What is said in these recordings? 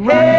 Rock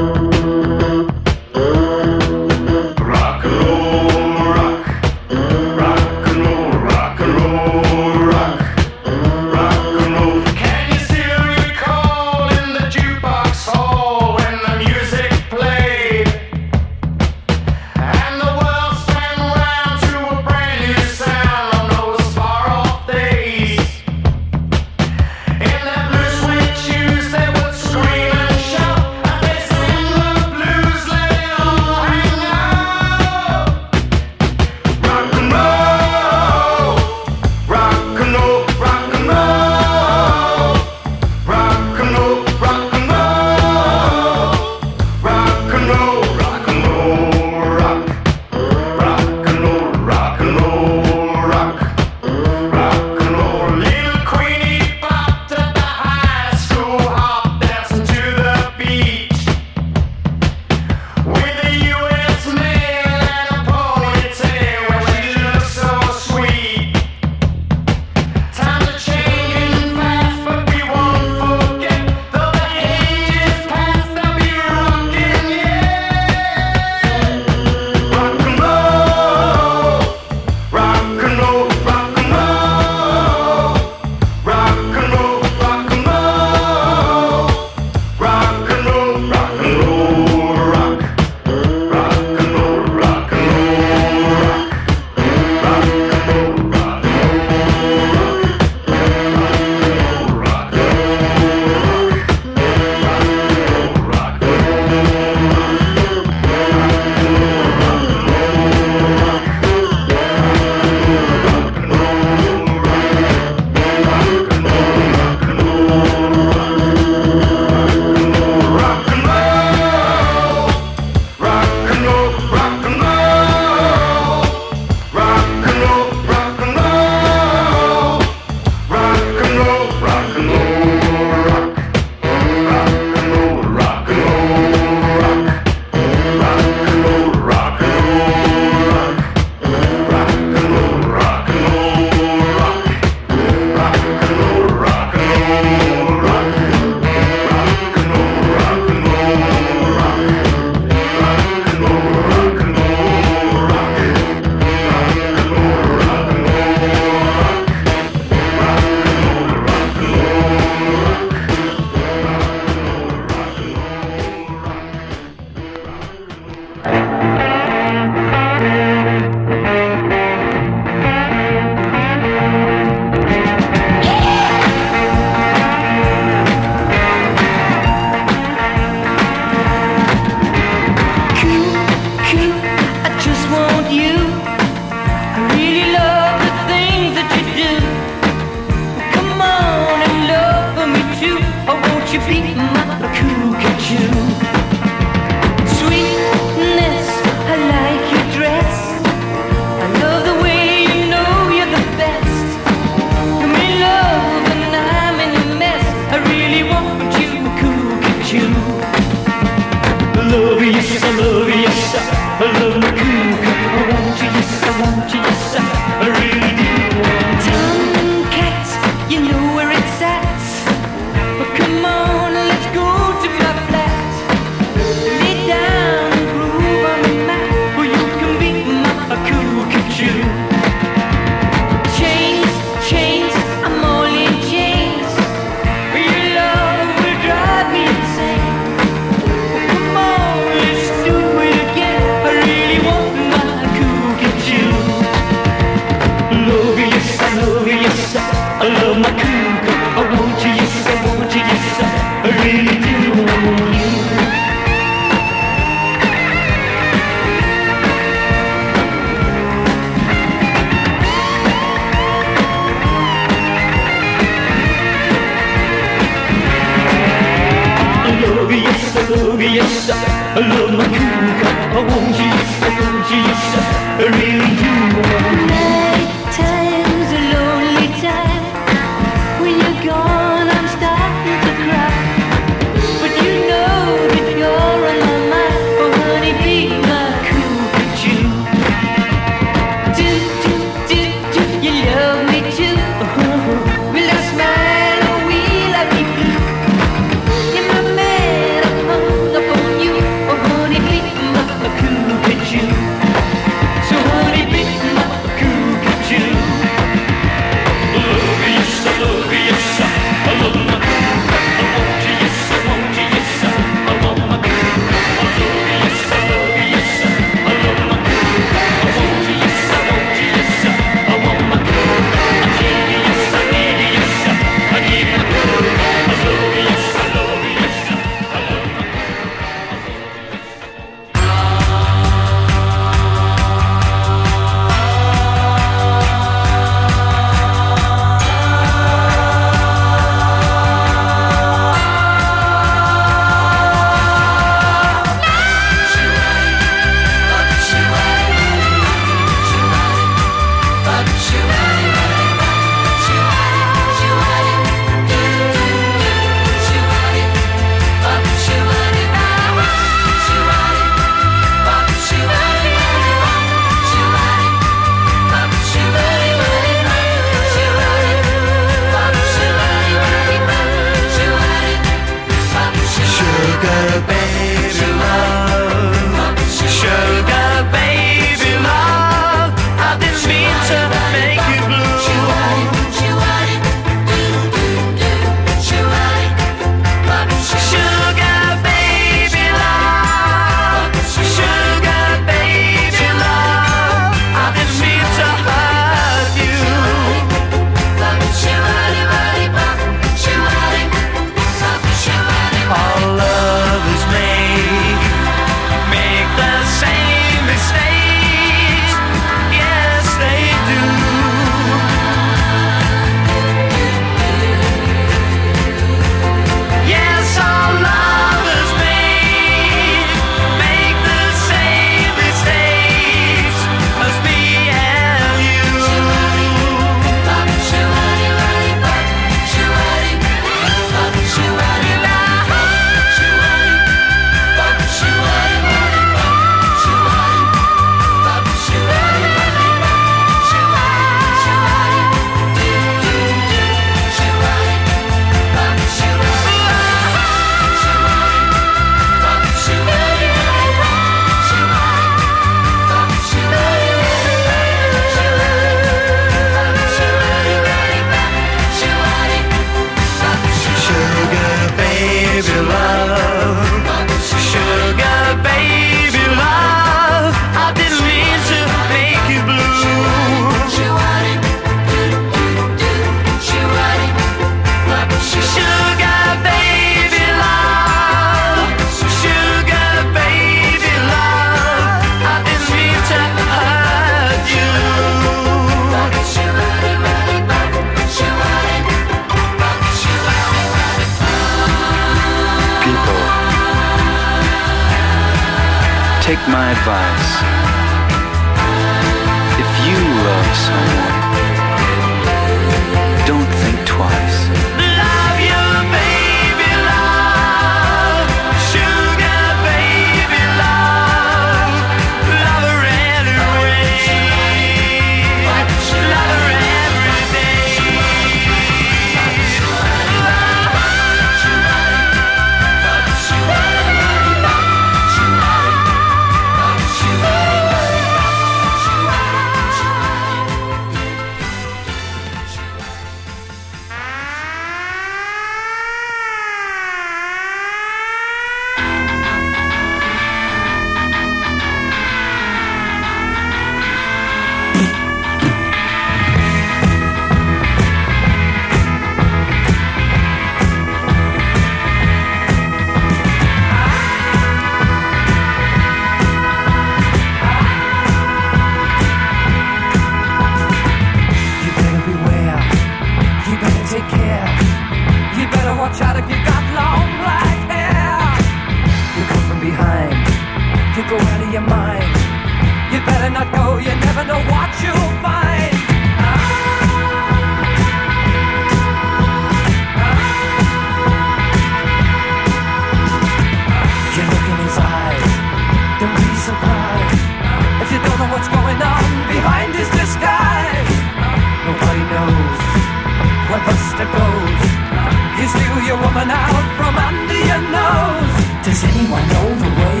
your woman out from under your nose. Does anyone know the way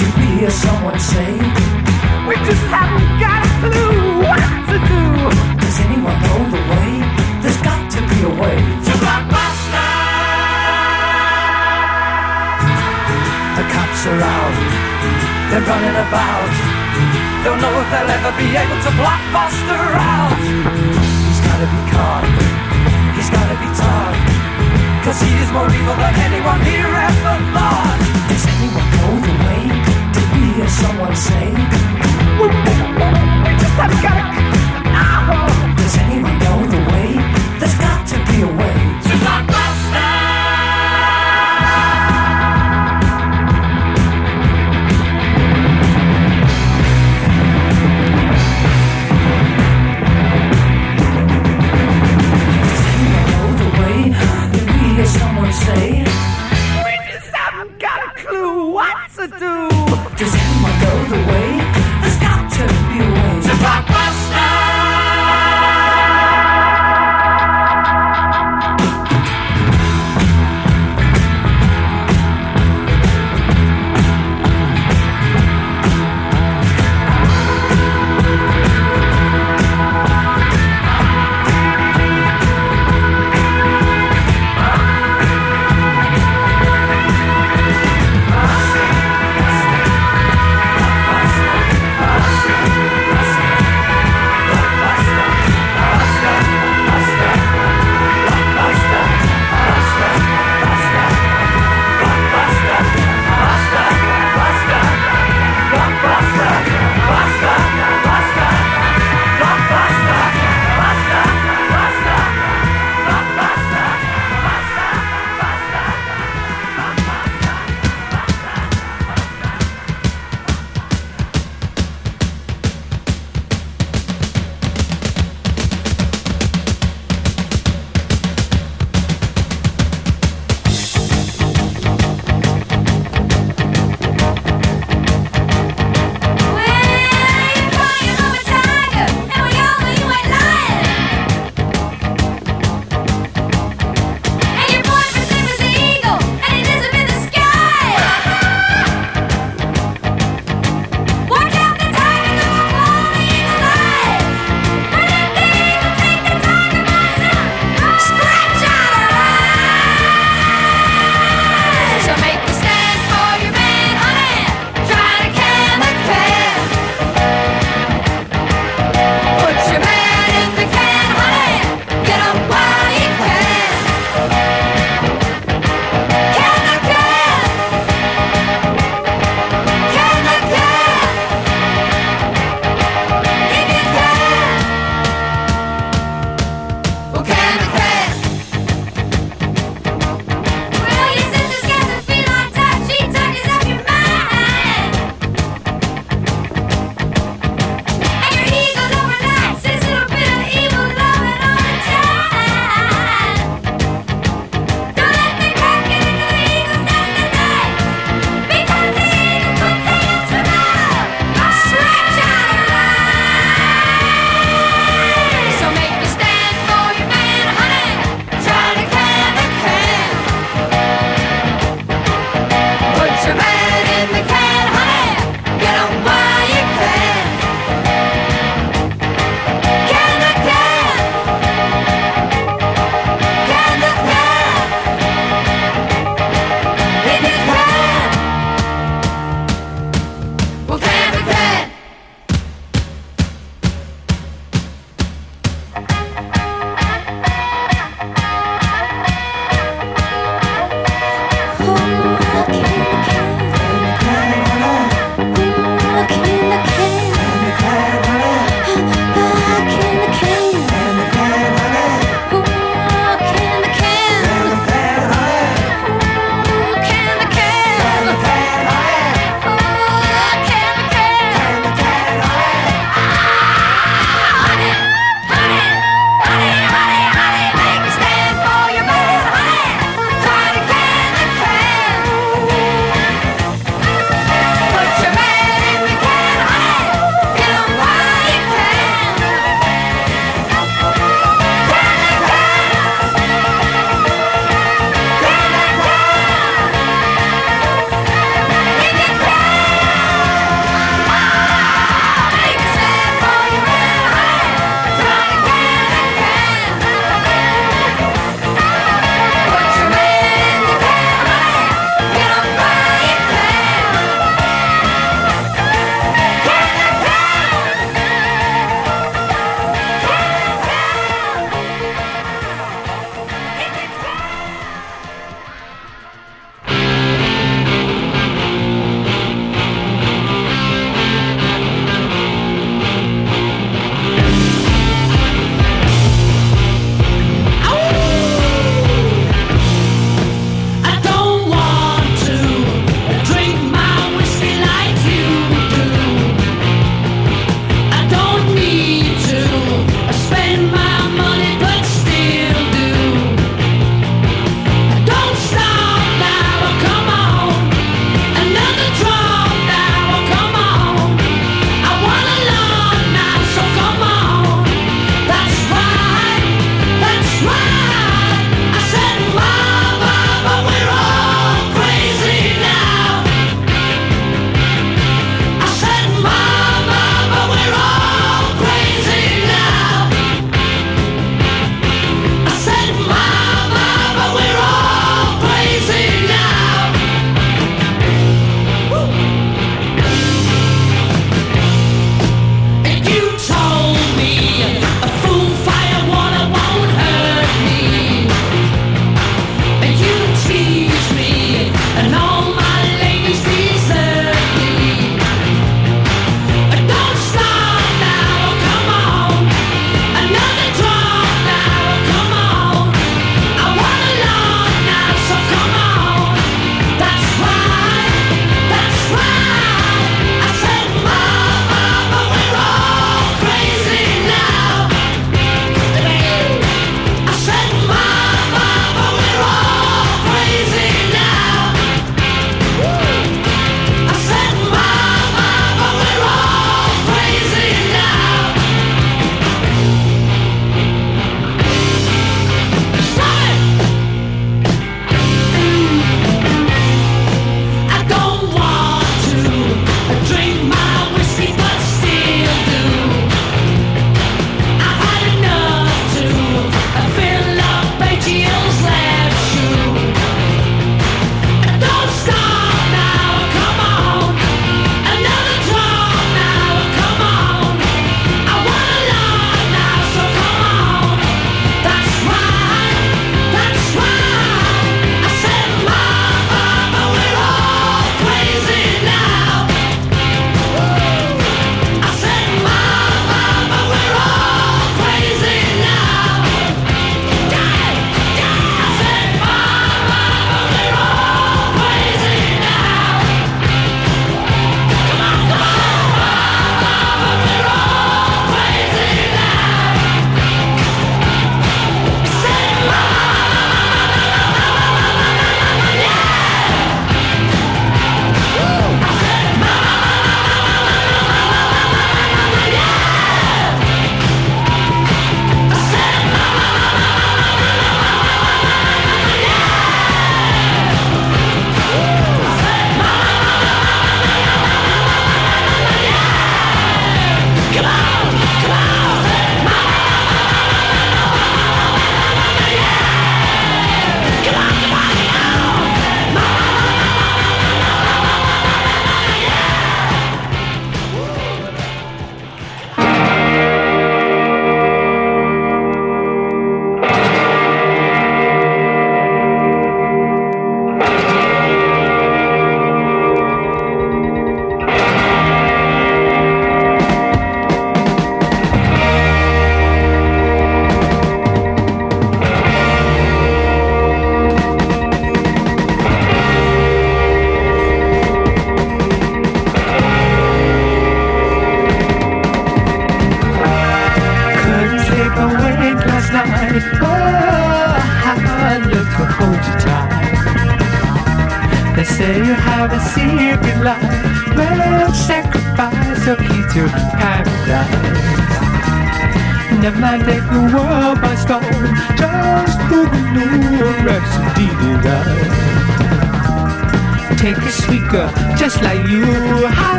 to hear someone say? We just haven't got a clue what to do. Does anyone know the way? There's got to be a way to Blockbuster. The cops are out. They're running about. Don't know if they'll ever be able to block Buster out. He's gotta be caught. He's gotta be taught. Cause he is more evil than anyone here ever thought. Does anyone know the way to hear someone say? We just haven't got it. Does anyone know the way? There's got to be a way to Blockbuster. say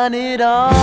done it all.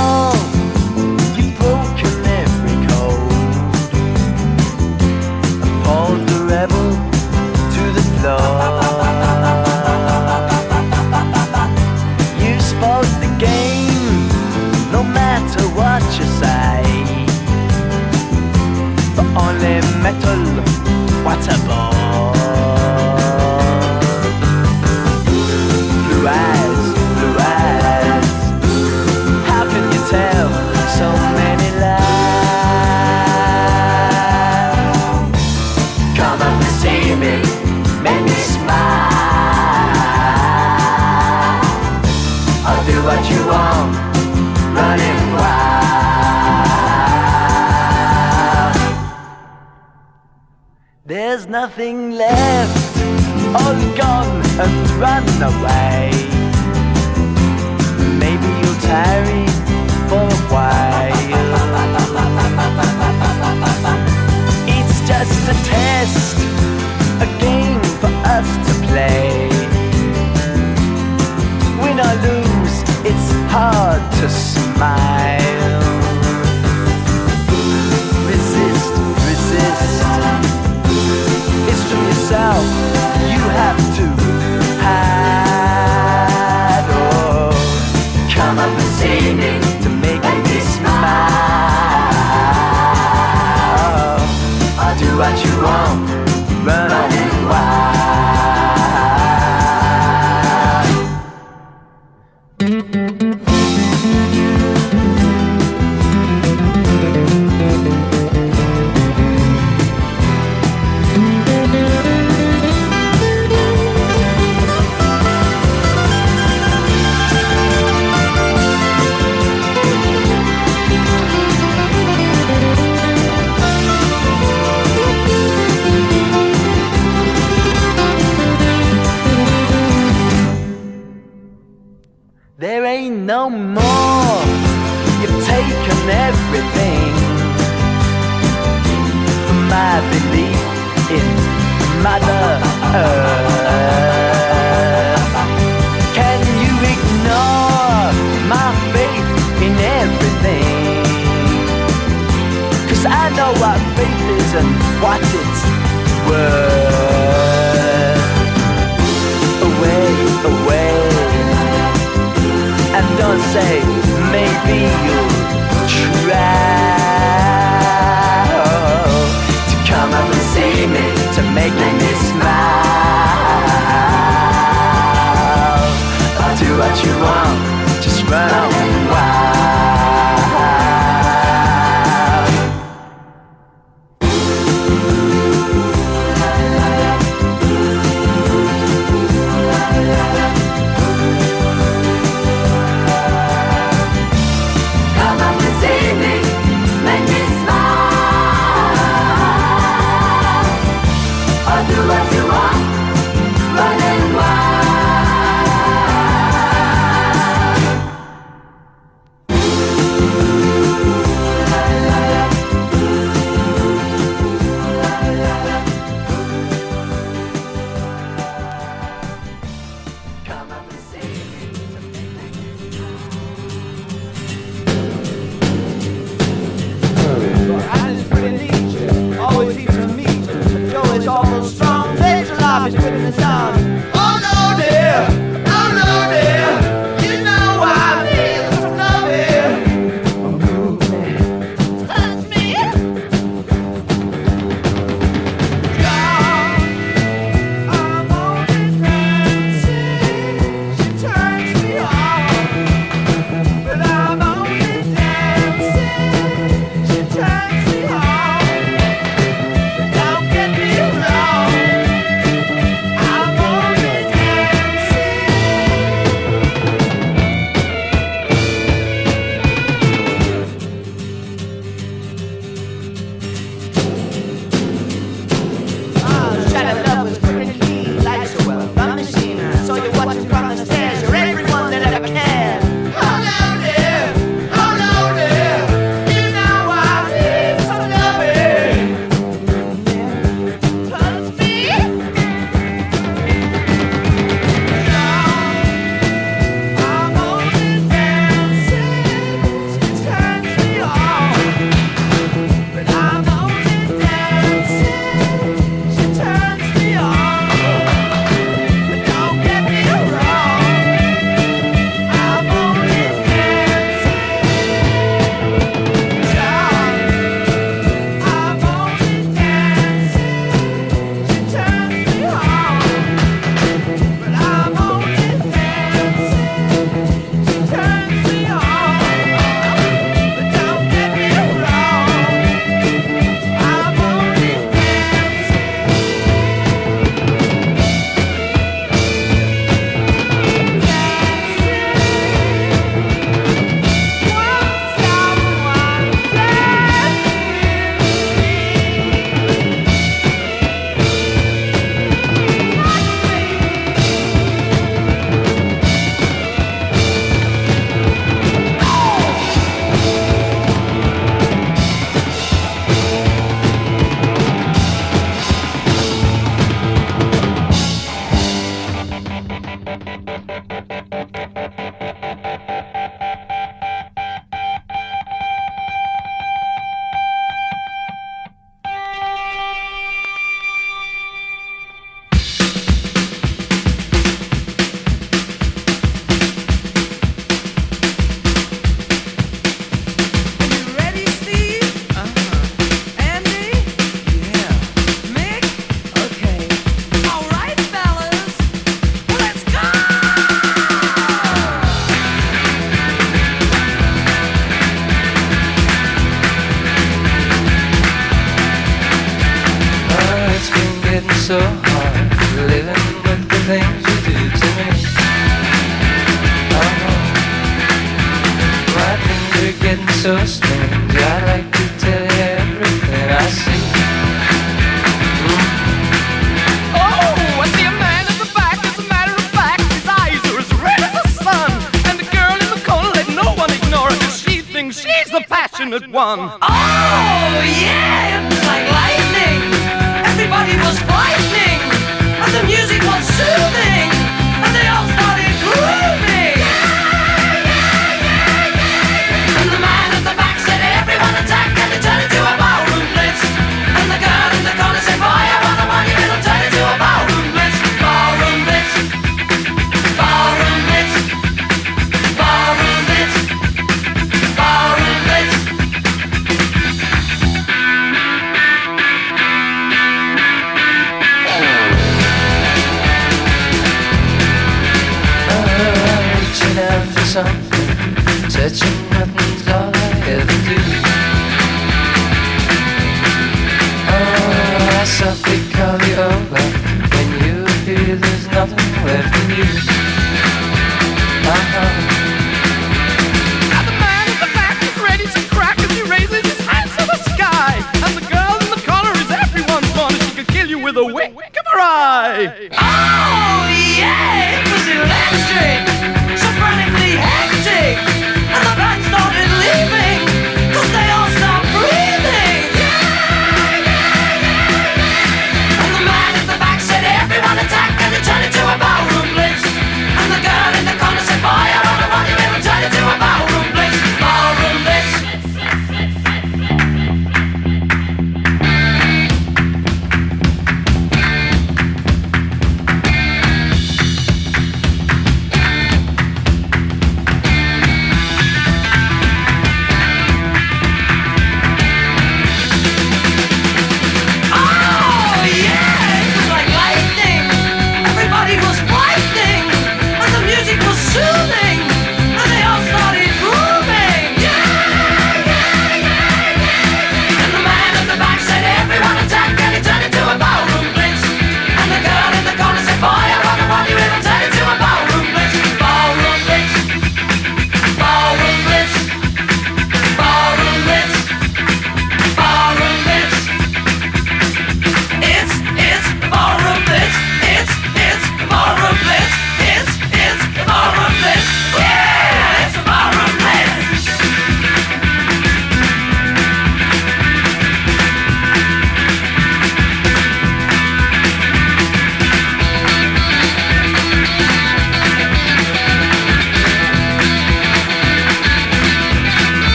Could kill you